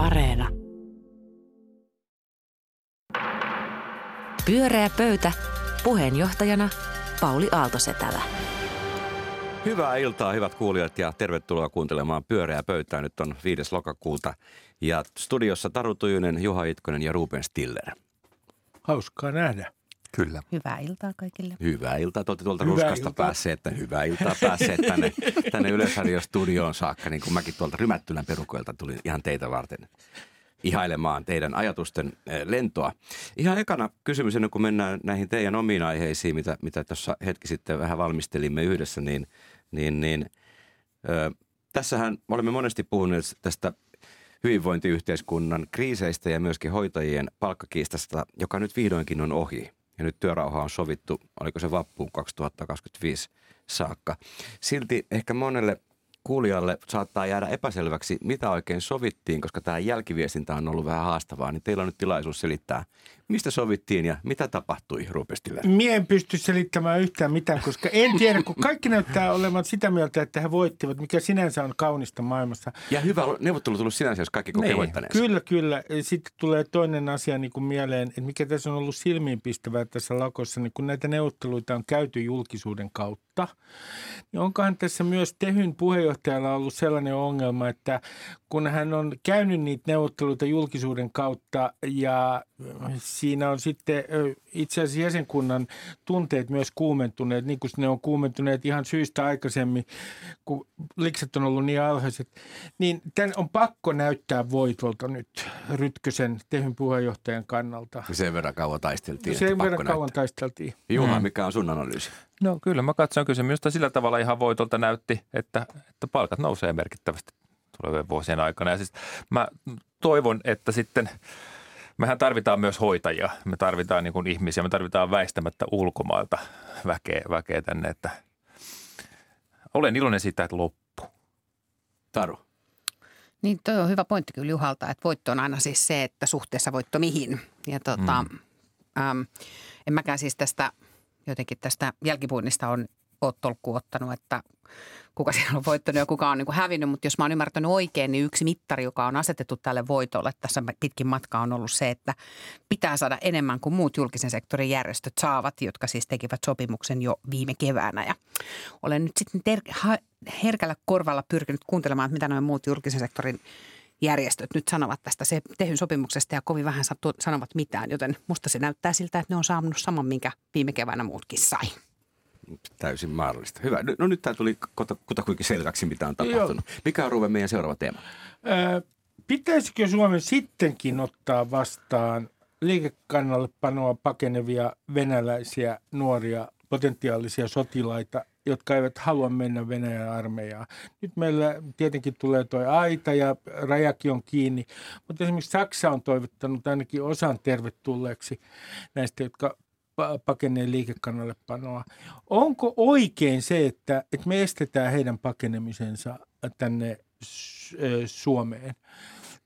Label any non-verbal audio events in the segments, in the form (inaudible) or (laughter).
Areena. Pyöreä pöytä. Puheenjohtajana Pauli Aaltosetälä. Hyvää iltaa, hyvät kuulijat, ja tervetuloa kuuntelemaan Pyöreää pöytää. Nyt on 5. lokakuuta. Ja studiossa Taru Tujunen, Juha Itkonen ja Ruben Stiller. Hauskaa nähdä. Kyllä. Hyvää iltaa kaikille. Hyvää iltaa. Te tuolta Hyvää ruskasta iltaa. päässeet, että hyvää iltaa päässeet tänne, tänne Yleisradion studioon saakka. Niin kuin mäkin tuolta Rymättylän perukoilta tulin ihan teitä varten ihailemaan teidän ajatusten eh, lentoa. Ihan ekana kysymys, ennen kuin mennään näihin teidän omiin aiheisiin, mitä, mitä tuossa hetki sitten vähän valmistelimme yhdessä, niin, niin, niin ö, tässähän olemme monesti puhuneet tästä hyvinvointiyhteiskunnan kriiseistä ja myöskin hoitajien palkkakiistasta, joka nyt vihdoinkin on ohi. Ja nyt työrauha on sovittu, oliko se vappuun 2025 saakka. Silti ehkä monelle kuulijalle saattaa jäädä epäselväksi, mitä oikein sovittiin, koska tämä jälkiviestintä on ollut vähän haastavaa, niin teillä on nyt tilaisuus selittää, mistä sovittiin ja mitä tapahtui Rupestille. Mie en pysty selittämään yhtään mitään, koska en tiedä, kun kaikki näyttää olevan sitä mieltä, että he voittivat, mikä sinänsä on kaunista maailmassa. Ja hyvä neuvottelu tullut sinänsä, jos kaikki kokee Niin, voittaneensa. Kyllä, kyllä. Sitten tulee toinen asia niin kuin mieleen, että mikä tässä on ollut silmiinpistävää tässä lakossa, niin kun näitä neuvotteluita on käyty julkisuuden kautta, niin onkohan tässä myös Tehyn puheenjohtajalla ollut sellainen ongelma, että kun hän on käynyt niitä neuvotteluita julkisuuden kautta ja siinä on sitten ö, itse asiassa jäsenkunnan tunteet myös kuumentuneet, niin kuin ne on kuumentuneet ihan syystä aikaisemmin, kun likset on ollut niin alhaiset, niin tämän on pakko näyttää voitolta nyt Rytkösen Tehyn puheenjohtajan kannalta. Sen verran kauan taisteltiin. Sen verran kauan näyttää. taisteltiin. Juha, Mm. mikä on sun analyysi? No kyllä mä katson kyllä se minusta sillä tavalla ihan voitolta näytti, että, että palkat nousee merkittävästi tulevien vuosien aikana. Ja siis mä toivon, että sitten mehän tarvitaan myös hoitajia. Me tarvitaan niin kuin ihmisiä, me tarvitaan väistämättä ulkomailta väkeä, väkeä tänne, että olen iloinen siitä, että loppu. Taru. Niin toi on hyvä pointti kyllä Juhalta, että voitto on aina siis se, että suhteessa voitto mihin. Ja tota, mm. äm, en mäkään siis tästä jotenkin tästä jälkipuinnista on ole tolkkua ottanut, että kuka siellä on voittanut ja kuka on niin kuin hävinnyt. Mutta jos mä oon ymmärtänyt oikein, niin yksi mittari, joka on asetettu tälle voitolle tässä pitkin matkaa on ollut se, että pitää saada enemmän kuin muut julkisen sektorin järjestöt saavat, jotka siis tekivät sopimuksen jo viime keväänä. Ja olen nyt sitten ter- herkällä korvalla pyrkinyt kuuntelemaan, että mitä noin muut julkisen sektorin järjestöt nyt sanovat tästä se tehyn sopimuksesta ja kovin vähän sanovat mitään, joten musta se näyttää siltä, että ne on saanut saman, minkä viime keväänä muutkin sai. Täysin mahdollista. Hyvä. No nyt tämä tuli kutakuinkin selväksi, mitä on tapahtunut. Mikä on Ruve meidän seuraava teema? Ää, pitäisikö Suomen sittenkin ottaa vastaan liikekannallepanoa pakenevia venäläisiä nuoria potentiaalisia sotilaita, jotka eivät halua mennä Venäjän armeijaan. Nyt meillä tietenkin tulee tuo aita ja rajakin on kiinni, mutta esimerkiksi Saksa on toivottanut ainakin osan tervetulleeksi näistä, jotka pa- pakenee liikekannallepanoa. Onko oikein se, että, että me estetään heidän pakenemisensa tänne Suomeen?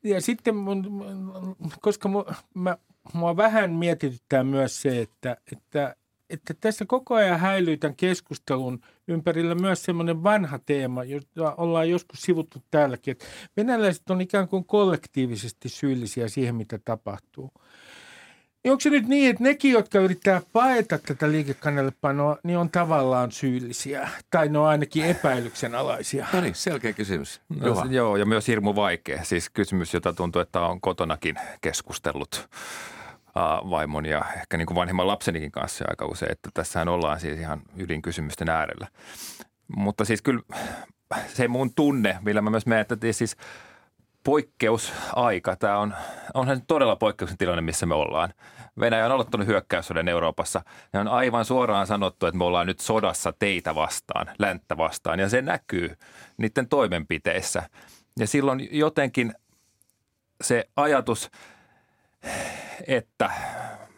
Ja sitten, mun, mun- koska mu, mä, mua vähän mietityttää myös se, että, että, että tässä koko ajan häilyy tämän keskustelun ympärillä myös semmoinen vanha teema, jota ollaan joskus sivuttu täälläkin, että venäläiset on ikään kuin kollektiivisesti syyllisiä siihen, mitä tapahtuu. Onko se nyt niin, että nekin, jotka yrittää paeta tätä liikekannallepanoa, niin on tavallaan syyllisiä? Tai ne on ainakin epäilyksenalaisia? No niin, selkeä kysymys. No, se- joo, ja myös hirmu vaikea. Siis kysymys, jota tuntuu, että on kotonakin keskustellut vaimon ja ehkä niin kuin vanhemman lapsenikin kanssa aika usein, että tässähän ollaan siis ihan ydinkysymysten äärellä. Mutta siis kyllä se mun tunne, millä mä myös menen, että siis poikkeusaika, tämä on, onhan todella poikkeuksen tilanne, missä me ollaan. Venäjä on aloittanut hyökkäyssodan Euroopassa ja on aivan suoraan sanottu, että me ollaan nyt sodassa teitä vastaan, länttä vastaan ja se näkyy niiden toimenpiteissä. Ja silloin jotenkin se ajatus, että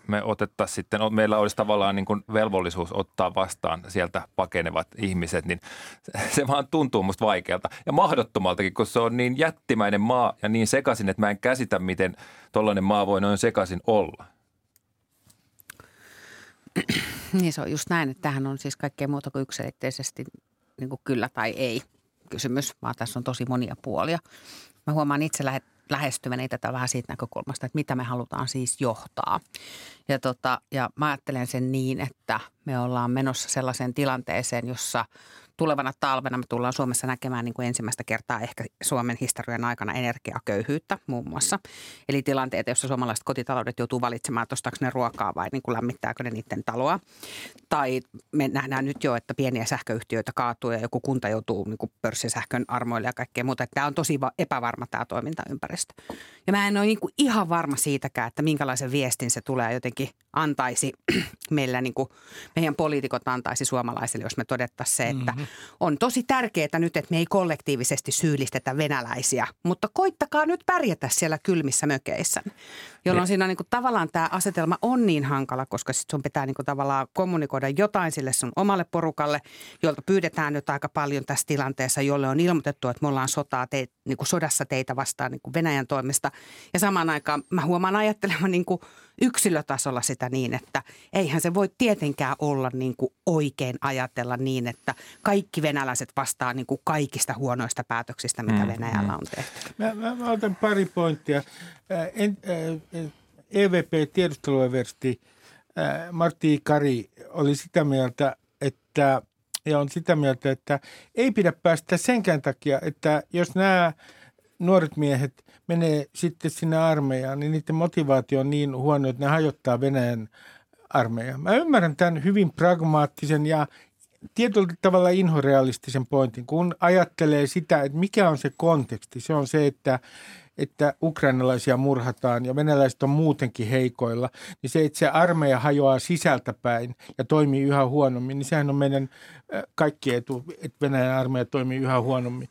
me otettaisiin sitten, meillä olisi tavallaan niin kuin velvollisuus ottaa vastaan sieltä pakenevat ihmiset, niin se- vaan tuntuu musta vaikealta ja mahdottomaltakin, kun se on niin jättimäinen maa ja niin sekaisin, että mä en käsitä, miten tollainen maa voi noin sekaisin olla. Niin se on just näin, että tämähän on siis kaikkea muuta kuin yksilitteisesti niin kuin kyllä tai ei kysymys, vaan tässä on tosi monia puolia. Mä huomaan itse lähet, lähestyväni tätä vähän siitä näkökulmasta, että mitä me halutaan siis johtaa. Ja, tota, ja mä ajattelen sen niin, että me ollaan menossa sellaiseen tilanteeseen, jossa – tulevana talvena me tullaan Suomessa näkemään niin kuin ensimmäistä kertaa ehkä Suomen historian aikana energiaköyhyyttä muun muassa. Eli tilanteita, joissa suomalaiset kotitaloudet joutuu valitsemaan, että ostaako ne ruokaa vai niin kuin lämmittääkö ne niiden taloa. Tai me nähdään nyt jo, että pieniä sähköyhtiöitä kaatuu ja joku kunta joutuu niin kuin pörssisähkön armoille ja kaikkea muuta. Että tämä on tosi epävarma tämä toimintaympäristö. Ja mä en ole niin kuin ihan varma siitäkään, että minkälaisen viestin se tulee jotenkin antaisi (clears throat) meillä, niin kuin meidän poliitikot antaisi suomalaisille, jos me todettaisiin se, että mm-hmm. On tosi tärkeää nyt, että me ei kollektiivisesti syyllistetä venäläisiä, mutta koittakaa nyt pärjätä siellä kylmissä mökeissä. Jolloin ne. siinä on niin kuin, tavallaan tämä asetelma on niin hankala, koska sitten sun pitää niin kuin, tavallaan kommunikoida jotain sille sun omalle porukalle, jolta pyydetään nyt aika paljon tässä tilanteessa, jolle on ilmoitettu, että me ollaan sotaa te, niin kuin sodassa teitä vastaan niin kuin Venäjän toimesta. Ja samaan aikaan mä huomaan ajattelemaan niin kuin yksilötasolla sitä niin, että eihän se voi tietenkään olla niin kuin oikein ajatella niin, että kaikki venäläiset vastaa niin kuin kaikista huonoista päätöksistä, mitä mm, Venäjällä mm. on tehty. Mä, mä, mä otan pari pointtia. En, EVP-tiedustelueversti Martti Kari oli sitä mieltä, että ja on sitä mieltä, että ei pidä päästä senkään takia, että jos nämä nuoret miehet menee sitten sinne armeijaan, niin niiden motivaatio on niin huono, että ne hajottaa Venäjän armeijan. Mä ymmärrän tämän hyvin pragmaattisen ja tietyllä tavalla inhorealistisen pointin, kun ajattelee sitä, että mikä on se konteksti. Se on se, että että ukrainalaisia murhataan ja venäläiset on muutenkin heikoilla, niin se, että se armeija hajoaa sisältäpäin ja toimii yhä huonommin, niin sehän on meidän kaikki etu, että Venäjän armeija toimii yhä huonommin.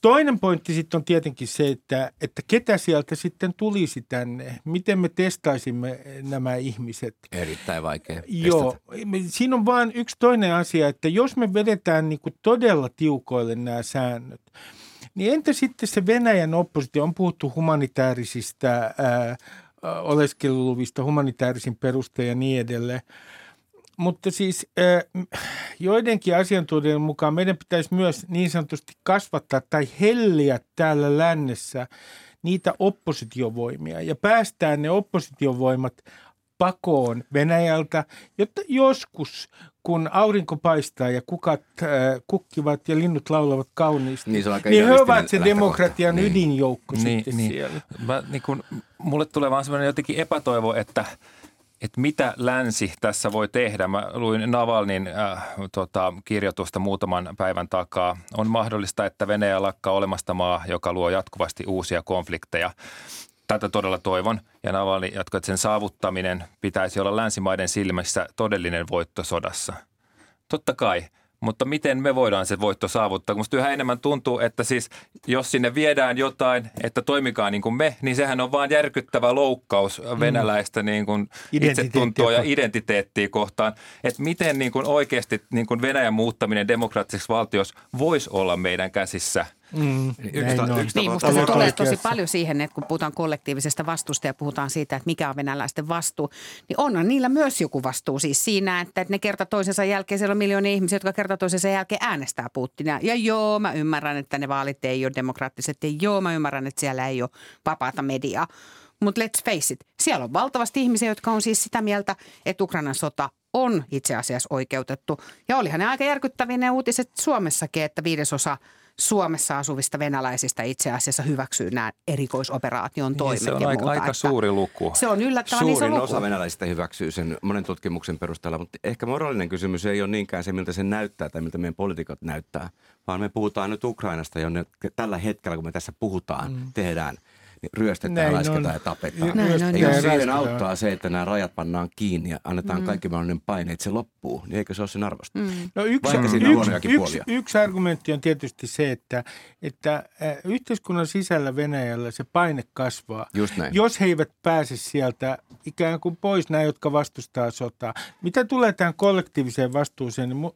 Toinen pointti sitten on tietenkin se, että, että ketä sieltä sitten tulisi tänne. Miten me testaisimme nämä ihmiset? Erittäin vaikea Joo. Siinä on vain yksi toinen asia, että jos me vedetään niin kuin todella tiukoille nämä säännöt, niin entä sitten se Venäjän oppositio? On puhuttu humanitaarisista ää, oleskeluluvista, humanitaarisin perustein ja niin edelleen. Mutta siis joidenkin asiantuntijoiden mukaan meidän pitäisi myös niin sanotusti kasvattaa tai helliä täällä lännessä niitä oppositiovoimia ja päästää ne oppositiovoimat pakoon Venäjältä, jotta joskus, kun aurinko paistaa ja kukat äh, kukkivat ja linnut laulavat kauniisti, niin, niin he ovat se demokratian niin. ydinjoukko niin, sitten niin. siellä. Mä, niin kun, mulle tulee vaan sellainen jotenkin epätoivo, että – että mitä länsi tässä voi tehdä. Mä luin Navalnin äh, tota, kirjoitusta muutaman päivän takaa. On mahdollista, että Venäjä lakkaa olemasta maa, joka luo jatkuvasti uusia konflikteja. Tätä todella toivon. Ja Navalni jatkoi, että sen saavuttaminen pitäisi olla länsimaiden silmissä todellinen voitto sodassa. Totta kai – mutta miten me voidaan se voitto saavuttaa? Musta yhä enemmän tuntuu, että siis jos sinne viedään jotain, että toimikaa niin kuin me, niin sehän on vain järkyttävä loukkaus mm. venäläistä niin kuin itsetuntoa ja identiteettiä kohtaan. Että miten niin kuin oikeasti niin kuin Venäjän muuttaminen demokraattiseksi valtiossa voisi olla meidän käsissä – Mm, yksi, ta- yksi niin, musta se tulee tosi paljon siihen, että kun puhutaan kollektiivisesta vastuusta ja puhutaan siitä, että mikä on venäläisten vastuu, niin onhan niillä myös joku vastuu. Siis siinä, että ne kerta toisensa jälkeen, siellä on miljoonia ihmisiä, jotka kerta toisensa jälkeen äänestää Putinia. Ja joo, mä ymmärrän, että ne vaalit ei ole demokraattiset. Ja joo, mä ymmärrän, että siellä ei ole vapaata mediaa. Mutta let's face it, siellä on valtavasti ihmisiä, jotka on siis sitä mieltä, että Ukrainan sota on itse asiassa oikeutettu. Ja olihan ne aika järkyttäviä ne uutiset Suomessakin, että viidesosa – Suomessa asuvista venäläisistä itse asiassa hyväksyy nämä erikoisoperaation toimet niin, se on aika, muuta, aika suuri luku. Se on yllättävän Suurin iso luku. osa venäläisistä hyväksyy sen monen tutkimuksen perusteella, mutta ehkä moraalinen kysymys ei ole niinkään se, miltä se näyttää tai miltä meidän poliitikot näyttää, vaan me puhutaan nyt Ukrainasta, jonne tällä hetkellä, kun me tässä puhutaan, mm. tehdään – ryöstetään, Näin lasketaan on. ja tapetaan. Näin on, ja siihen auttaa se, että nämä rajat pannaan kiinni ja annetaan mm. kaikki mahdollinen paine, että se loppuu, niin eikö se ole sen arvosta? Mm. No yksi, yksi, yksi, yksi argumentti on tietysti se, että, että äh, yhteiskunnan sisällä Venäjällä se paine kasvaa. Just näin. Jos he eivät pääse sieltä ikään kuin pois nämä, jotka vastustaa sotaa. Mitä tulee tähän kollektiiviseen vastuuseen, niin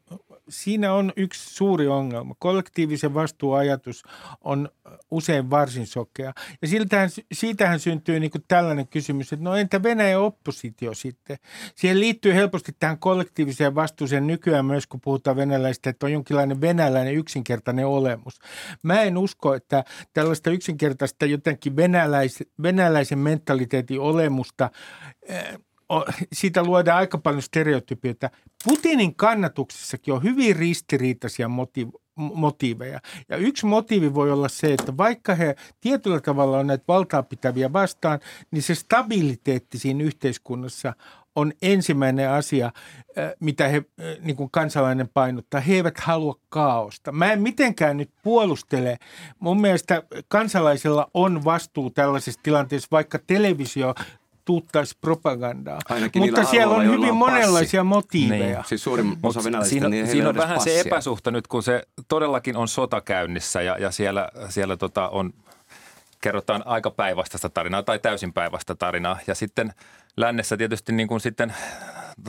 siinä on yksi suuri ongelma. Kollektiivisen vastuuajatus on usein varsin sokea. Ja siltähän, siitähän syntyy niin kuin tällainen kysymys, että no entä Venäjän oppositio sitten? Siihen liittyy helposti tähän kollektiiviseen vastuuseen nykyään myös, kun puhutaan venäläistä, että on jonkinlainen venäläinen yksinkertainen olemus. Mä en usko, että tällaista yksinkertaista jotenkin venäläis, venäläisen mentaliteetin olemusta eh, siitä luodaan aika paljon stereotypioita. Putinin kannatuksessakin on hyvin ristiriitaisia motiiveja motiiveja. Ja yksi motiivi voi olla se, että vaikka he tietyllä tavalla on näitä valtaa pitäviä vastaan, niin se stabiliteetti siinä yhteiskunnassa on ensimmäinen asia, mitä he, niin kuin kansalainen painottaa. He eivät halua kaaosta. Mä en mitenkään nyt puolustele. Mun mielestä kansalaisilla on vastuu tällaisessa tilanteessa, vaikka televisio tuuttaisi propagandaa. Ainakin Mutta siellä on hyvin on monenlaisia passi. motiiveja. Niin. Siis suurin osa venäläisistä, siinä, niin siinä on vähän passia. se epäsuhta nyt, kun se todellakin on sota käynnissä ja, ja siellä, siellä tota on, kerrotaan aika päinvastaista tarinaa tai täysin päinvastaista tarinaa. Ja sitten lännessä tietysti niin kuin sitten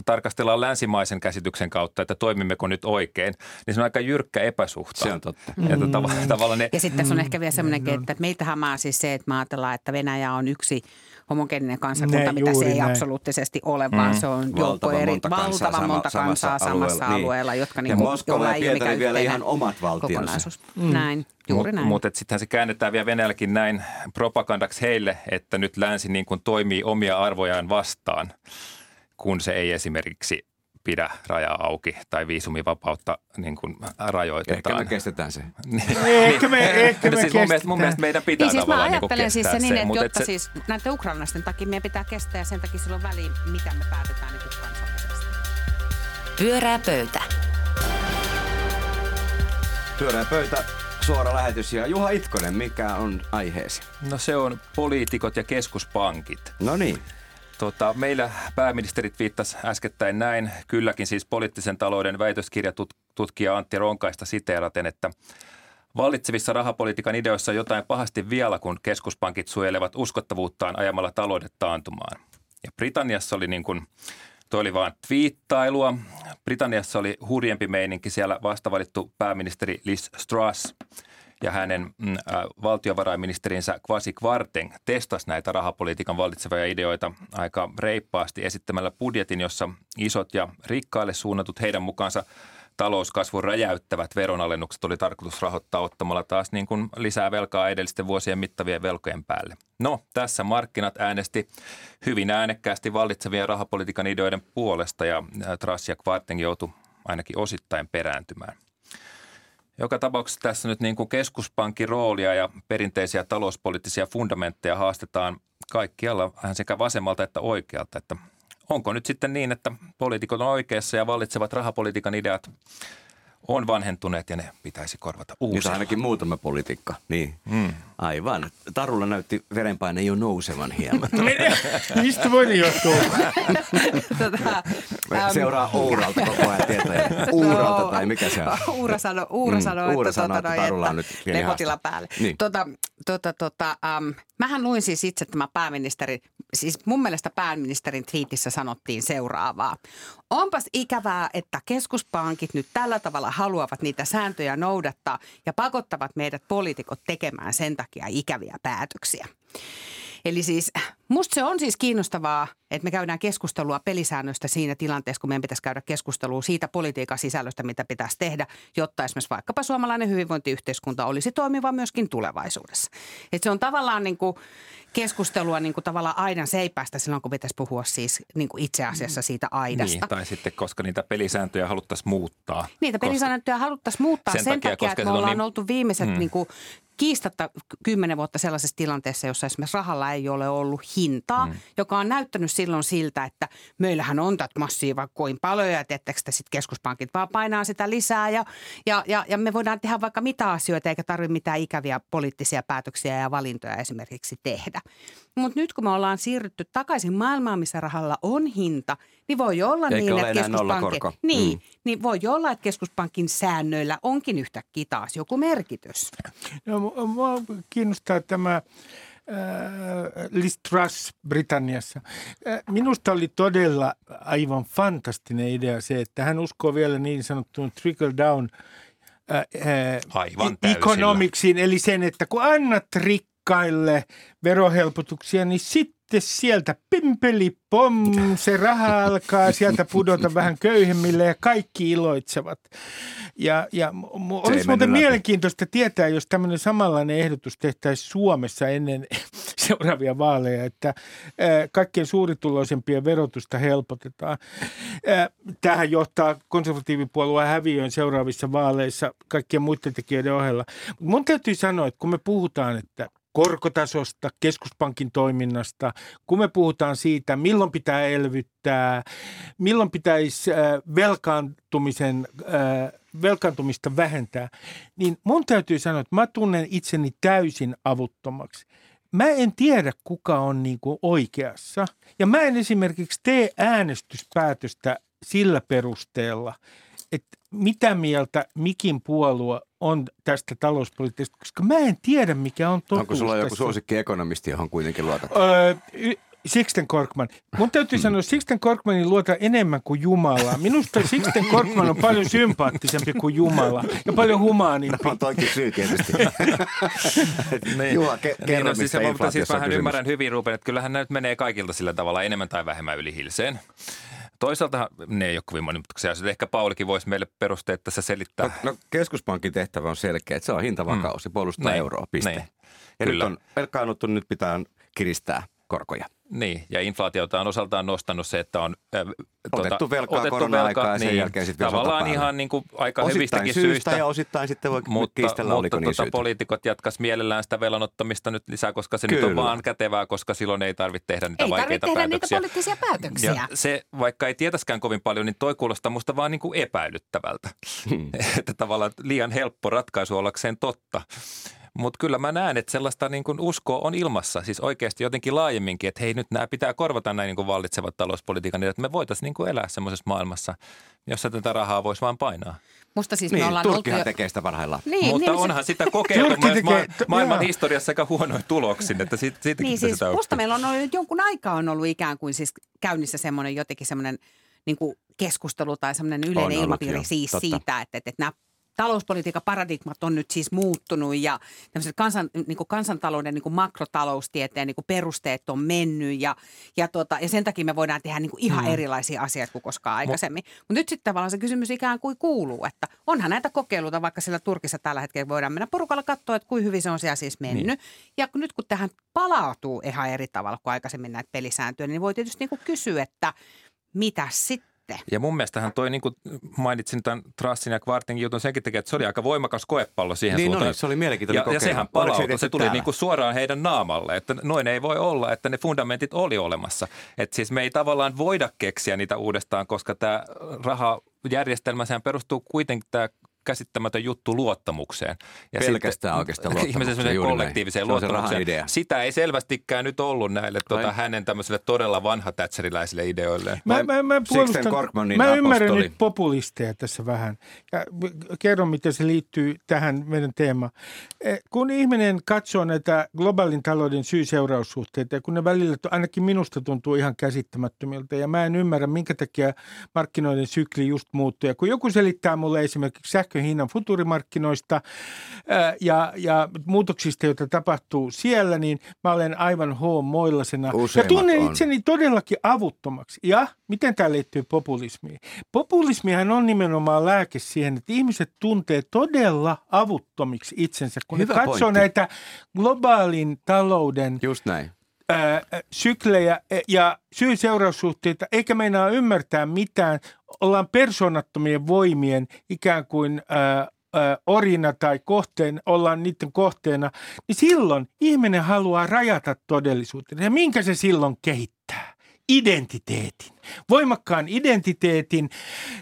tarkastellaan länsimaisen käsityksen kautta, että toimimmeko nyt oikein, niin se on aika jyrkkä epäsuhta. Se on totta. Mm. Ja, tav- tavallaan ne, ja sitten tässä on ehkä vielä semmoinen, että meitä hamaa siis se, että me ajatellaan, että Venäjä on yksi – homogeeninen kansakunta, ne, mitä se ei näin. absoluuttisesti ole, vaan mm. se on joukko eri, monta valtavan kansaa, monta kansaa samassa alueella, niin. alueella jotka niin kuin, Moskova ja Pietari vielä ihan omat valtionsa. Mm. Näin, juuri näin. Mutta mut, sittenhän se käännetään vielä Venäjälläkin näin propagandaksi heille, että nyt länsi niin kuin toimii omia arvojaan vastaan, kun se ei esimerkiksi pidä rajaa auki tai viisumivapautta niin kuin rajoitetaan. Ehkä me kestetään se. (laughs) ehkä me, ehkä me siis mun, mielestä, mun mielestä meidän pitää niin, siis tavallaan mä ajattelen niin siis se niin, että jotta se... siis näiden ukrainalaisten takia meidän pitää kestää ja sen takia silloin väliin, mitä me päätetään niin kansallisesti. Pyörää pöytä. Pyörää pöytä suora lähetys. Ja Juha Itkonen, mikä on aiheesi? No se on poliitikot ja keskuspankit. No niin. Tota, meillä pääministerit viittas äskettäin näin, kylläkin siis poliittisen talouden väitöskirjatutkija Antti Ronkaista siteeraten, että Vallitsevissa rahapolitiikan ideoissa on jotain pahasti vielä, kun keskuspankit suojelevat uskottavuuttaan ajamalla taloudet taantumaan. Ja Britanniassa oli niin kuin, toi oli vaan twiittailua. Britanniassa oli hurjempi meininki siellä vastavalittu pääministeri Liz Truss – ja hänen mm, äh, valtiovarainministerinsä Kwasi Kwarteng testasi näitä rahapolitiikan vallitsevia ideoita aika reippaasti esittämällä budjetin, jossa isot ja rikkaille suunnatut heidän mukaansa talouskasvun räjäyttävät veronalennukset oli tarkoitus rahoittaa ottamalla taas niin kuin lisää velkaa edellisten vuosien mittavien velkojen päälle. No, tässä markkinat äänesti hyvin äänekkäästi vallitsevien rahapolitiikan ideoiden puolesta ja äh, Truss ja Kvarteng joutui ainakin osittain perääntymään. Joka tapauksessa tässä nyt niin kuin keskuspankin roolia ja perinteisiä talouspoliittisia fundamentteja haastetaan kaikkialla vähän sekä vasemmalta että oikealta. Että onko nyt sitten niin, että poliitikot on oikeassa ja vallitsevat rahapolitiikan ideat on vanhentuneet ja ne pitäisi korvata uusilla. Nyt ainakin muutama poliitikka, niin. Mm. Aivan. Tarulla näytti verenpaine jo nousevan hieman. (laughs) Mistä voi johtua? (laughs) tota, Seuraa Uuralta koko ajan tietoja. Uuralta no, tai mikä se on? (laughs) Uura sanoi, Uura mm, Uura että, sanoo, tuota, että Tarulla on nyt lekotila päälle. Niin. Tota, tota, tota, um, mähän luin siis itse tämä pääministeri, siis mun mielestä pääministerin twiitissä sanottiin seuraavaa. Onpas ikävää, että keskuspankit nyt tällä tavalla haluavat niitä sääntöjä noudattaa ja pakottavat meidät poliitikot tekemään sen takia ikäviä päätöksiä. Eli siis musta se on siis kiinnostavaa, että me käydään keskustelua pelisäännöistä siinä tilanteessa, kun meidän pitäisi käydä keskustelua siitä politiikan sisällöstä, mitä pitäisi tehdä, jotta esimerkiksi vaikkapa suomalainen hyvinvointiyhteiskunta olisi toimiva myöskin tulevaisuudessa. Et se on tavallaan niin kuin keskustelua niin kuin tavallaan aidan seipästä silloin, kun pitäisi puhua siis niin kuin itse asiassa siitä aidasta. Niin, tai sitten koska niitä pelisääntöjä haluttaisiin muuttaa. Niitä pelisääntöjä haluttaisiin muuttaa sen, sen takia, takia että me ollaan niin... oltu viimeiset mm. niin kuin kiistatta kymmenen vuotta sellaisessa tilanteessa, jossa esimerkiksi rahalla ei ole ollut hintaa, mm. joka on näyttänyt silloin siltä, että meillähän on tätä massiiva kuin paljon ja tiettäkö sitten keskuspankit vaan painaa sitä lisää ja, ja, ja, ja me voidaan tehdä vaikka mitä asioita eikä tarvitse mitään ikäviä poliittisia päätöksiä ja valintoja esimerkiksi tehdä. Mutta nyt kun me ollaan siirrytty takaisin maailmaan, missä rahalla on hinta, niin voi olla Eikä niin, että keskuspankin, niin, mm. niin voi olla, että keskuspankin säännöillä onkin yhtäkkiä taas joku merkitys. No, mua kiinnostaa tämä Liz Truss Britanniassa. Äh, minusta oli todella aivan fantastinen idea se, että hän uskoo vielä niin sanottuun trickle down äh, äh, Aivan economicsiin, eli sen, että kun annat rikkaille verohelpotuksia, niin sitten sieltä pimpeli pom, se raha alkaa sieltä pudota vähän köyhemmille ja kaikki iloitsevat. Ja, ja olisi muuten läpi. mielenkiintoista tietää, jos tämmöinen samanlainen ehdotus tehtäisiin Suomessa ennen (laughs) seuraavia vaaleja, että kaikkien suurituloisempien verotusta helpotetaan. Tähän johtaa konservatiivipuolueen häviöön seuraavissa vaaleissa kaikkien muiden tekijöiden ohella. Mun täytyy sanoa, että kun me puhutaan, että korkotasosta, keskuspankin toiminnasta, kun me puhutaan siitä, milloin pitää elvyttää, milloin pitäisi äh, velkaantumisen, äh, velkaantumista vähentää, niin mun täytyy sanoa, että mä tunnen itseni täysin avuttomaksi. Mä en tiedä, kuka on niin kuin oikeassa. Ja mä en esimerkiksi tee äänestyspäätöstä sillä perusteella, että mitä mieltä mikin puolue on tästä talouspolitiikasta, koska mä en tiedä, mikä on totuus. Onko sulla joku tässä. suosikki ekonomisti, johon kuitenkin luotat? Öö, y- Sixten Korkman. Mun täytyy sanoa, että Sixten Korkmanin luota enemmän kuin Jumalaa. Minusta Sixten Korkman on paljon sympaattisempi kuin Jumala ja paljon humaanimpi. No toikin syy tietysti. (laughs) Niin. Juha, ke- kerro, niin, no, siis, mutta siis vähän kysymys. ymmärrän hyvin, Ruben, että kyllähän näitä menee kaikilta sillä tavalla enemmän tai vähemmän yli hilseen. Toisaalta ne ei ole kovin monimutkaisia asioita. Ehkä Paulikin voisi meille perusteet tässä selittää. No, no keskuspankin tehtävä on selkeä, että se on hintavakaus ja puolustaa Niin, euroa, piste. niin. Ja Kyllä. nyt on velkaannuttu, nyt pitää kiristää korkoja. Niin, ja inflaatiota on osaltaan nostanut se, että on äh, Otettu velkaa korona-aikaa ja sen jälkeen sitten Tavallaan ihan niin kuin aika Osittain hyvistäkin syystä syistä. ja osittain sitten voi mutta, kiistellä, mutta oliko niin tuota, syytä. poliitikot jatkas mielellään sitä velanottamista nyt lisää, koska se nyt Kyllä. on vaan kätevää, koska silloin ei tarvitse tehdä niitä Ei tarvitse vaikeita tehdä niitä päätöksiä. poliittisia päätöksiä. Ja se, vaikka ei tietäskään kovin paljon, niin toi kuulostaa musta vaan niin kuin epäilyttävältä. Hmm. (laughs) että tavallaan liian helppo ratkaisu ollakseen totta. Mutta kyllä mä näen, että sellaista niin kuin uskoa on ilmassa, siis oikeasti jotenkin laajemminkin, että hei nyt nämä pitää korvata näin niin kuin vallitsevat talouspolitiikan, niin että me voitaisiin niin kuin elää semmoisessa maailmassa, jossa tätä rahaa voisi vaan painaa. Musta siis me Niin, ollaan oltu Turkkihan jo... tekee sitä parhaillaan. Niin, Mutta niin, onhan sitä kokeiltu myös tekee- ma- maailman joo. historiassa aika huonoin tuloksin, että siitä, siitäkin Niin siis sitä musta oppii. meillä on ollut nyt jonkun aikaa on ollut ikään kuin siis käynnissä semmoinen jotenkin semmoinen niin kuin keskustelu tai semmoinen yleinen ilmapiiri siis siitä, että, että, että nämä talouspolitiikan paradigmat on nyt siis muuttunut ja tämmöiset kansan, niin kuin kansantalouden niin kuin makrotaloustieteen niin kuin perusteet on mennyt ja, ja, tuota, ja sen takia me voidaan tehdä niin kuin ihan mm. erilaisia asioita kuin koskaan aikaisemmin. Mutta nyt sitten tavallaan se kysymys ikään kuin kuuluu, että onhan näitä kokeiluita, vaikka siellä Turkissa tällä hetkellä voidaan mennä porukalla katsoa, että kuinka hyvin se on siellä siis mennyt. Niin. Ja nyt kun tähän palautuu ihan eri tavalla kuin aikaisemmin näitä pelisääntöjä, niin voi tietysti niin kuin kysyä, että mitä sitten? Ja mun mielestähän toi, niin kuin mainitsin tämän Trassin ja Kvartingin jutun senkin takia, että se oli aika voimakas koepallo siihen Niin suuntaan. oli, se oli mielenkiintoinen ja, ja sehän palautui, se tuli täällä? niin kuin suoraan heidän naamalle, että noin ei voi olla, että ne fundamentit oli olemassa. Että siis me ei tavallaan voida keksiä niitä uudestaan, koska tämä rahajärjestelmä, sehän perustuu kuitenkin tämä käsittämätön juttu luottamukseen. Ja Pelkästään oikeastaan (laughs) luottamukseen, Ihmisen kollektiiviseen Se se luottamukseen. idea. Sitä ei selvästikään nyt ollut näille tuota, hänen tämmöisille todella vanha tätseriläisille ideoille. Mä, mä, mä, puolustan, Korkmanin mä ymmärrän nyt populisteja tässä vähän. Ja kerron, miten se liittyy tähän meidän teemaan. Eh, Kun ihminen katsoo näitä globaalin talouden syy-seuraussuhteita, ja kun ne välillä to- ainakin minusta tuntuu ihan käsittämättömiltä, ja mä en ymmärrä, minkä takia markkinoiden sykli just muuttuu. Ja kun joku selittää mulle esimerkiksi sähkön hinnan futurimarkkinoista ja, ja muutoksista, joita tapahtuu siellä, niin mä olen aivan homoillasena. Ja tunnen on. itseni todellakin avuttomaksi. Ja miten tämä liittyy populismiin? Populismihan on nimenomaan lääke siihen, että ihmiset tuntee todella avuttomiksi itsensä, kun Hyvä ne katsoo pointti. näitä globaalin talouden Just näin. syklejä ja syy-seuraussuhteita, eikä meinaa ymmärtää mitään. Ollaan persoonattomien voimien ikään kuin ää, ää, orjina tai kohteen, ollaan niiden kohteena, niin silloin ihminen haluaa rajata todellisuuden. Ja minkä se silloin kehittää? Identiteetin, voimakkaan identiteetin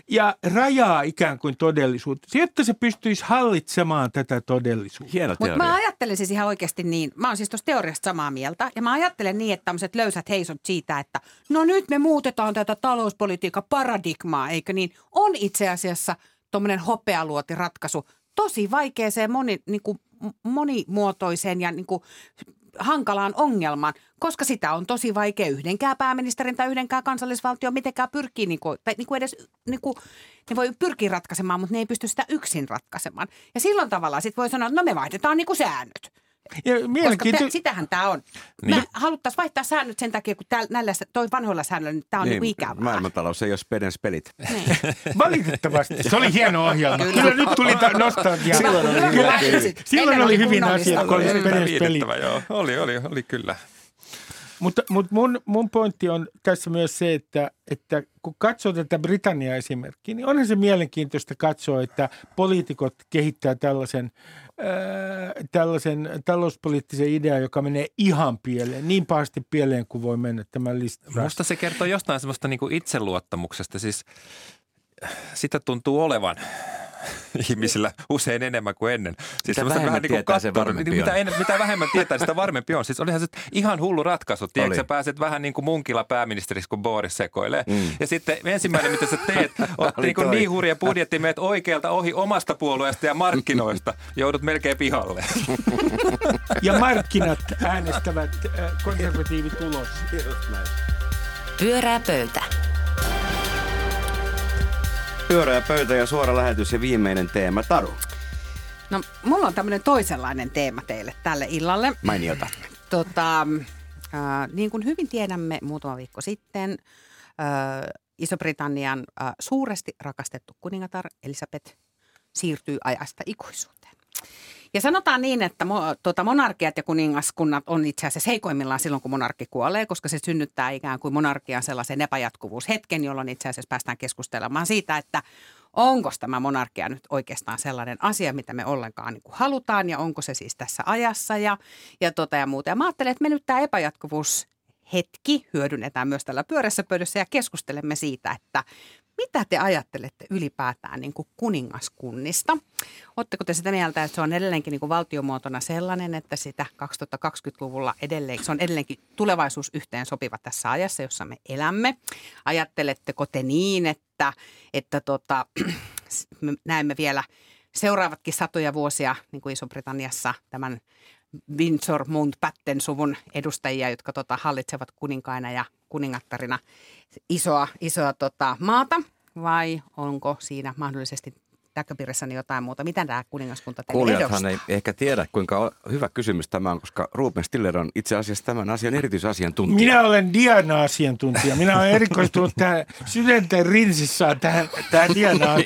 ja rajaa ikään kuin todellisuutta, jotta se pystyisi hallitsemaan tätä todellisuutta. Hieno Mutta teoria. mä ajattelen siis ihan oikeasti niin, mä oon siis tuosta teoriasta samaa mieltä, ja mä ajattelen niin, että tämmöiset löysät heisot siitä, että no nyt me muutetaan tätä talouspolitiikan paradigmaa, eikö niin, on itse asiassa tuommoinen hopealuoti ratkaisu tosi vaikeeseen moni, niin kuin monimuotoiseen ja niin kuin hankalaan ongelmaan, koska sitä on tosi vaikea yhdenkään pääministerin tai yhdenkään kansallisvaltio mitenkään pyrkii, niin kuin, tai niin kuin edes, niin kuin, ne voi pyrkiä ratkaisemaan, mutta ne ei pysty sitä yksin ratkaisemaan. Ja silloin tavallaan sitten voi sanoa, että no me vaihdetaan niin kuin säännöt. Ja Koska te, sitähän tämä on. Niin. Me haluttaisiin vaihtaa säännöt sen takia, kun täällä, näillä, toi vanhoilla säännöillä niin tämä on niin, niin ikävää. maailmantalous ei ole spedens pelit. Niin. (laughs) Valitettavasti. Se oli hieno ohjelma. Kyllä. Kyllä, nyt tuli ta- nostalgia. Silloin oli hyvä. Silloin oli hyvin asiat, kun oli Kyllä. Viihdyttävä, joo. Oli, oli, oli kyllä. Mutta, mutta mun, mun pointti on tässä myös se, että, että kun katsoo tätä Britannia esimerkkiä, niin onhan se mielenkiintoista katsoa, että poliitikot kehittää tällaisen, ää, tällaisen talouspoliittisen idean, joka menee ihan pieleen, niin pahasti pieleen kuin voi mennä tämä lista. Musta se kertoo jostain semmoista niin itseluottamuksesta. Siis sitä tuntuu olevan (laughs) ihmisillä usein enemmän kuin ennen. Siis semmoista vähemmän niin kuin tietää, sen katto- varmempi mitä, on. en, mitä vähemmän tietää, sitä varmempi on. Siis olihan se ihan hullu ratkaisu. Tiedätkö, sä pääset vähän niin kuin munkilla pääministeriksi, kun Boris sekoilee. Mm. Ja sitten ensimmäinen, mitä sä teet, (laughs) on Oli niin, kuin niin hurja budjetti, meet oikealta ohi omasta puolueesta ja markkinoista. Joudut melkein pihalle. (laughs) Ja markkinat äänestävät ää, konservatiivit ulos. Pyörää pöytä. Pyörää pöytä ja suora lähetys ja viimeinen teema. Taru, No, mulla on tämmöinen toisenlainen teema teille tälle illalle. mainiota. Tota, äh, niin kuin hyvin tiedämme, muutama viikko sitten äh, Iso-Britannian äh, suuresti rakastettu kuningatar Elisabeth siirtyy ajasta ikuisuuteen. Ja sanotaan niin, että mo, tuota, monarkiat ja kuningaskunnat on itse asiassa heikoimmillaan silloin, kun monarkki kuolee, koska se synnyttää ikään kuin monarkian sellaisen epäjatkuvuushetken, jolloin itse asiassa päästään keskustelemaan siitä, että onko tämä monarkia nyt oikeastaan sellainen asia, mitä me ollenkaan niin kuin halutaan ja onko se siis tässä ajassa ja, ja, tota ja muuta. Ja mä ajattelen, että me nyt tämä epäjatkuvuus hetki hyödynnetään myös tällä pyörässä pöydässä ja keskustelemme siitä, että mitä te ajattelette ylipäätään niin kuin kuningaskunnista? Oletteko te sitä mieltä, että se on edelleenkin niin kuin valtiomuotona sellainen, että sitä 2020-luvulla edelleen, se on edelleenkin tulevaisuus yhteen sopiva tässä ajassa, jossa me elämme? Ajatteletteko te niin, että, että tota, (clears throat) me näemme vielä seuraavatkin satoja vuosia niin kuin Iso-Britanniassa tämän Windsor Mountbatten suvun edustajia, jotka tota, hallitsevat kuninkaina ja kuningattarina isoa, isoa tota, maata, vai onko siinä mahdollisesti näköpiirissäni jotain muuta? Mitä tämä kuningaskunta teille Kuulijathan edustaa? ei ehkä tiedä, kuinka hyvä kysymys tämä on, koska Ruben Stiller on itse asiassa tämän asian erityisasiantuntija. Minä olen Diana-asiantuntija. Minä olen erikoistunut tähän sydänten rinsissaan tähän, tähän Dianaan.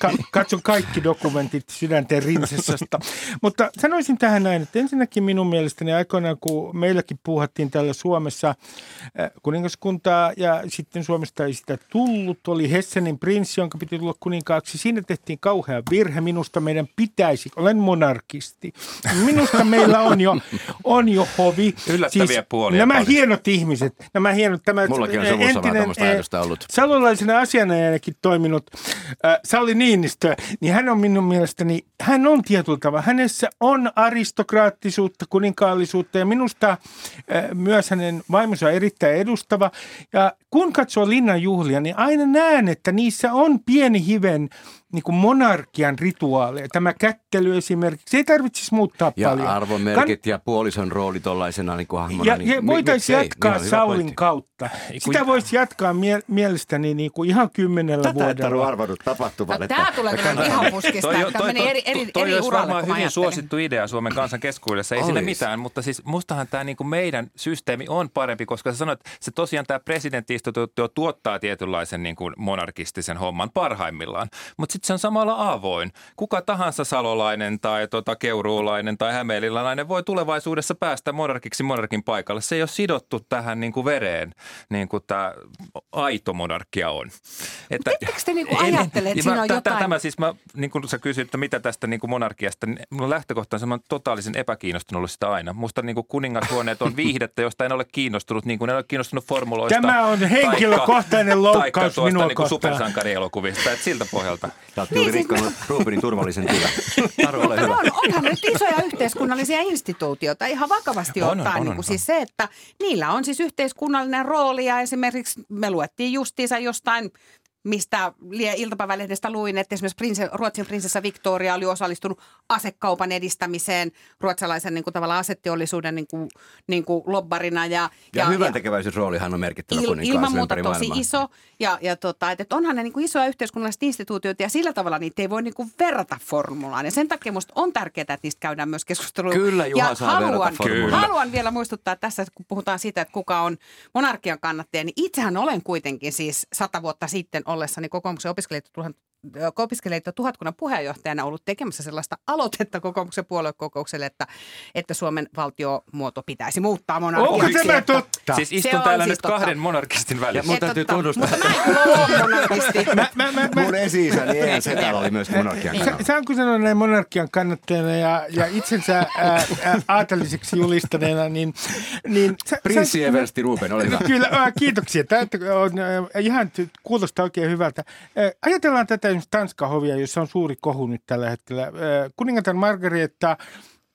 Ka- katson kaikki dokumentit sydänten rinsissasta. Mutta sanoisin tähän näin, että ensinnäkin minun mielestäni aikoinaan, kun meilläkin puuhattiin täällä Suomessa äh, kuningaskuntaa ja sitten Suomesta ei sitä tullut, oli Hessenin prinssi, jonka piti tulla kuninkaaksi. Siinä tehtiin kauhea virhe. Minusta meidän pitäisi, olen monarkisti, minusta meillä on jo, on jo hovi. Yllättäviä puolia Nämä paljon. hienot ihmiset, nämä hienot, tämä Mullakin on suvussa vähän tuommoista eh, ajatusta ollut. salolaisena asianajanakin toiminut äh, Salli Niinistö, niin hän on minun mielestäni, hän on tietyllä tavalla, hänessä on aristokraattisuutta, kuninkaallisuutta ja minusta äh, myös hänen vaimonsa on erittäin edustava. Ja kun katsoo linnan juhlia, niin aina näen, että niissä on pieni hiven niin kuin monarkian rituaaleja. Tämä kättely esimerkiksi, ei tarvitsisi muuttaa Ja paljon. arvomerkit ja puolison rooli tuollaisena niin kuin hahmona. Ja, niin ja mi- voitaisiin jatkaa Niin Saulin pointti. kautta. Sitä voisi jatkaa mie- mielestäni niin kuin ihan kymmenellä Tätä et Taru vuodella. arvannut tapahtuvan. No, tämä tulee kyllä ihan puskista, että meni eri, eri, toi eri olisi uralle varmaan kuin hyvin ajattelin. suosittu idea Suomen kansan keskuudessa. Ei sille Olis. mitään, mutta siis mustahan tämä niinku meidän systeemi on parempi, koska sä sanoit, että se tosiaan tämä presidenttiinstituutio tuottaa tietynlaisen niinku monarkistisen homman parhaimmillaan. Mutta sitten se on samalla avoin. Kuka tahansa salolainen tai tota, keuruulainen tai hämeenlinnalainen voi tulevaisuudessa päästä monarkiksi monarkin paikalle. Se ei ole sidottu tähän niinku vereen, niin kuin tämä aito monarkia on. Että, te niinku (laughs) En- en- ajattele, että siinä on jotain- Tämä siis, mä, niin kuin sä kysyit, että mitä tästä niin kuin monarkiasta, niin mulla lähtökohta on semmoinen totaalisen epäkiinnostunut ollut sitä aina. Musta niin kuin kuningashuoneet on viihdettä, josta en ole kiinnostunut, niin kuin en ole kiinnostunut formuloista. Tämä on henkilökohtainen loukkaus taikka minua niin kuin kohtaan. supersankarielokuvista, että siltä pohjalta. Sä oot juuri rikkonut Rubenin turvallisen tilan. (laughs) Taru, ole hyvä. On, onhan nyt isoja yhteiskunnallisia instituutioita ihan vakavasti On, on, ottaen. on, niin kuin on. siis se, että niillä on siis yhteiskunnallinen rooli ja esimerkiksi me luettiin justiinsa jostain mistä iltapäivälehdestä luin, että esimerkiksi prinse, Ruotsin prinsessa Victoria oli osallistunut asekaupan edistämiseen ruotsalaisen niin kuin, tavallaan asetteollisuuden niin kuin, niin kuin lobbarina. Ja, ja, ja hyvän tekeväisyysroolihan on merkittävä il, Ilman muuta tosi maailmaa. iso. Ja, ja tota, että, että onhan ne niin kuin isoja yhteiskunnalliset instituutioita ja sillä tavalla niitä ei voi niin kuin verrata formulaan. Ja sen takia musta on tärkeää, että niistä käydään myös keskustelua. Kyllä, Juha ja saa haluan, Kyllä. haluan vielä muistuttaa tässä, kun puhutaan siitä, että kuka on monarkian kannattaja, niin itsehän olen kuitenkin siis sata vuotta sitten ollessani kokoomuksen opiskelijoita opiskelijoita tuhatkunnan puheenjohtajana ollut tekemässä sellaista aloitetta kokoomuksen puoluekokoukselle, että, että Suomen valtiomuoto pitäisi muuttaa monarkiaksi. Onko tämä totta? Siis istun täällä siis nyt totta. kahden monarkistin välissä. Ja mun täytyy tunnustaa. Mutta mä en kyllä ole monarkisti. mä, mä, mä, mä, mun esi-isäni Eän Setällä oli myös monarkian kannattajana. Saanko sanoa näin monarkian kannattajana ja, ja itsensä ää, ää, aateliseksi julistaneena, niin... niin sä, Prinssi Eversti Ruben, oli hyvä. Kyllä, ää, kiitoksia. Tämä on ää, ihan kuulostaa oikein hyvältä. Ää, ajatellaan tätä esimerkiksi Tanskan hovia, jossa on suuri kohu nyt tällä hetkellä. Kuningatar Margareta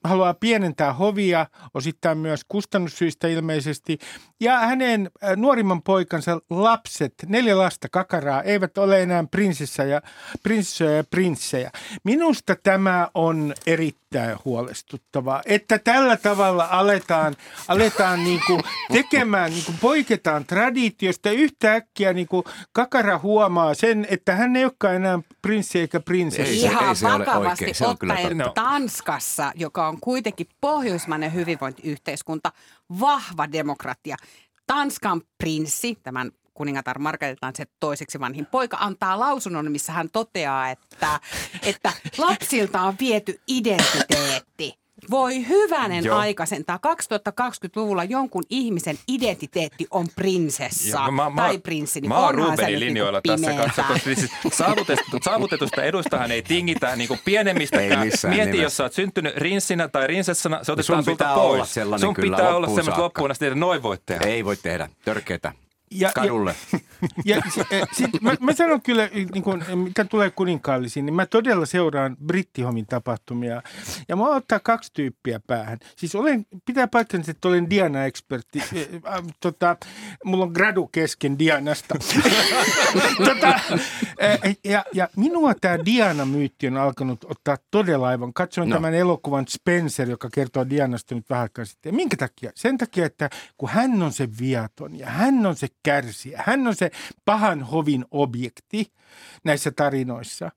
haluaa pienentää hovia, osittain myös kustannussyistä ilmeisesti. Ja hänen nuorimman poikansa lapset, neljä lasta kakaraa, eivät ole enää prinsessa ja, prinsessoja ja prinssejä. Minusta tämä on erittäin huolestuttavaa, että tällä tavalla aletaan, aletaan niin kuin tekemään, niin kuin poiketaan traditiosta. Yhtäkkiä niin kuin kakara huomaa sen, että hän ei olekaan enää prinssi eikä prinsessa. Ei, Ihan ei se vakavasti ole ottaen Tanskassa, joka on kuitenkin pohjoismainen hyvinvointiyhteiskunta, vahva demokratia. Tanskan prinssi, tämän kuningatar Margaretan se toiseksi vanhin poika, antaa lausunnon, missä hän toteaa, että, että lapsilta on viety identiteetti. Voi hyvänen Joo. aika sentään. 2020-luvulla jonkun ihmisen identiteetti on prinsessa Joo, mä, tai prinssi. Niin mä oon Rubenin niinku linjoilla niin tässä kanssa, koska siis saavutetusta, saavutetusta edustahan ei tingitä niin kuin pienemmistäkään. Mieti, nimessä. jos sä oot syntynyt rinssinä tai rinsessana, se otetaan sulta pois. Sun pitää olla sellainen loppuun asti, että noin voit tehdä. Ei voi tehdä, törkeetä ja, kadulle. (laughs) Ja, ja e, sit, mä, mä sanon kyllä, niin kun, mitä tulee kuninkaallisiin, niin mä todella seuraan brittihomin tapahtumia. Ja mä ottaa kaksi tyyppiä päähän. Siis olen, pitää paikkansa, että olen Diana-ekspertti. E, tota, mulla on gradu kesken Dianasta. (laughs) tota, ja, ja minua tämä Diana-myytti on alkanut ottaa todella aivan. Katsoin no. tämän elokuvan Spencer, joka kertoo Dianasta nyt vähän aikaa sitten. Ja minkä takia? Sen takia, että kun hän on se viaton ja hän on se kärsiä. Hän on se pahan hovin objekti näissä tarinoissa.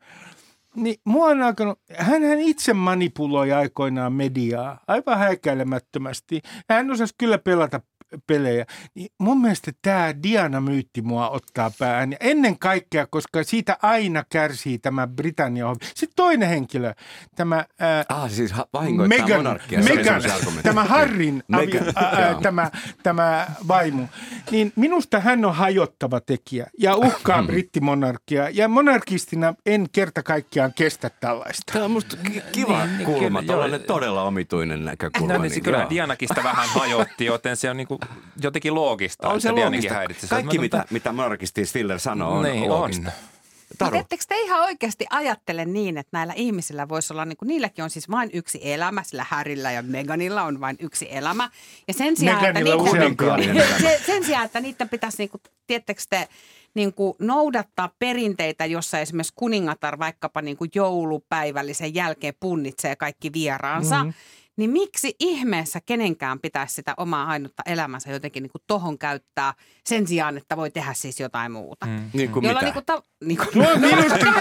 Niin mua on alkanut, hän itse manipuloi aikoinaan mediaa aivan häikäilemättömästi. Hän osasi kyllä pelata pelejä. Niin mun mielestä tämä Diana-myytti mua ottaa päähän. Ja ennen kaikkea, koska siitä aina kärsii tämä Britannia. Sitten toinen henkilö, tämä ää, ah, siis vahingoittaa Meghan, monarkia. Meghan, tämä Harrin avi, ää, tämä, tämä vaimo. Niin minusta hän on hajottava tekijä ja uhkaa hmm. brittimonarkia. Ja monarkistina en kerta kaikkiaan kestä tällaista. Tämä on musta kiva niin, kulma, kyllä, todella omituinen näkökulma. No, niin, niin, kyllä Dianakista vähän hajotti, joten se on niin kuin jotenkin loogista. On se loogista. Kaikki, mitä, mitä Markisti Stiller sanoo, on niin, loogista. On. Mutta ettekö te ihan oikeasti ajattele niin, että näillä ihmisillä voisi olla, niin kuin, niilläkin on siis vain yksi elämä, sillä Härillä ja Meganilla on vain yksi elämä. Ja sen sijaan, että, niitä, sen, (laughs) sen sijaan, että niiden pitäisi, niin kuin, tiettekö te, niin kuin noudattaa perinteitä, jossa esimerkiksi kuningatar vaikkapa niin kuin joulupäivällisen jälkeen punnitsee kaikki vieraansa, mm-hmm niin miksi ihmeessä kenenkään pitäisi sitä omaa ainutta elämänsä jotenkin niin kuin tohon käyttää sen sijaan, että voi tehdä siis jotain muuta. Mm. Niin kuin Jolla mitä? Niin kuin ta, niin kuin, no,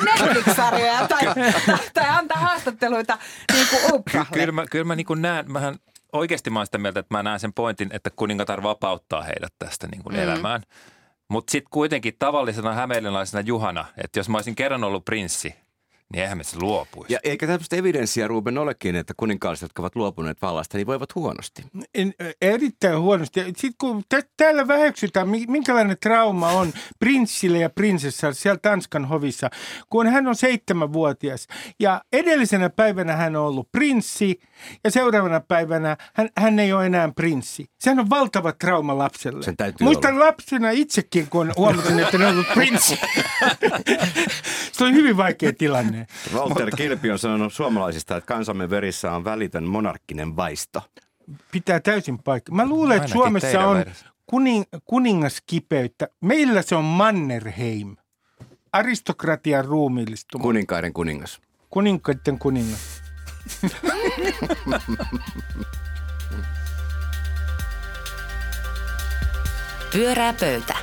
Netflix-sarjoja tai, tai, tai antaa haastatteluita niin kuin Oprahlle. Kyllä mä, kyllä mä niin kuin näen, mähän oikeasti mä sitä mieltä, että mä näen sen pointin, että kuningatar vapauttaa heidät tästä niin kuin mm. elämään. Mutta sitten kuitenkin tavallisena hämeenlinlaisena Juhana, että jos mä olisin kerran ollut prinssi, niin eihän me se luopuisi. Ja eikä tämmöistä evidenssiä, Ruben, olekin, että kuninkaalliset, jotka ovat luopuneet vallasta, niin voivat huonosti. En, erittäin huonosti. Sitten kun t- täällä väheksytään, minkälainen trauma on prinssille ja prinsessalle siellä Tanskan hovissa, kun hän on seitsemänvuotias. Ja edellisenä päivänä hän on ollut prinssi ja seuraavana päivänä hän, hän ei ole enää prinssi. Sehän on valtava trauma lapselle. Sen täytyy Muistan olla. lapsena itsekin, kun huomasin, että ne on ollut prinssi. (laughs) Se oli hyvin vaikea tilanne. Walter Mutta... Kilpi on sanonut suomalaisista, että kansamme verissä on välitön monarkkinen vaisto. Pitää täysin paikka. Mä luulen, että Suomessa on kuning, kuningaskipeyttä. Meillä se on Mannerheim. aristokratian ruumiillistuma. Kuninkaiden kuningas. Kuninkaiden kuningas. Pyörää pöytä.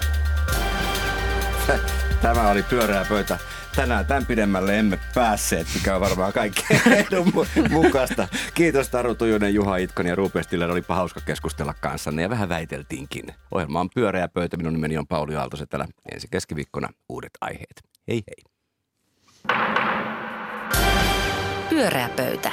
Tämä oli pyöreä pöytä. Tänään tämän pidemmälle emme päässeet, mikä on varmaan kaikkien (laughs) edun mu- mukaista. Kiitos Taru Tujunen, Juha Itkonen ja Rupe Stiller. Olipa hauska keskustella kanssanne ja vähän väiteltiinkin. Ohjelma on pyöreä pöytä. Minun nimeni on Pauli Aaltosetälä. Ensi keskiviikkona uudet aiheet. Hei hei. Pyörää pöytä.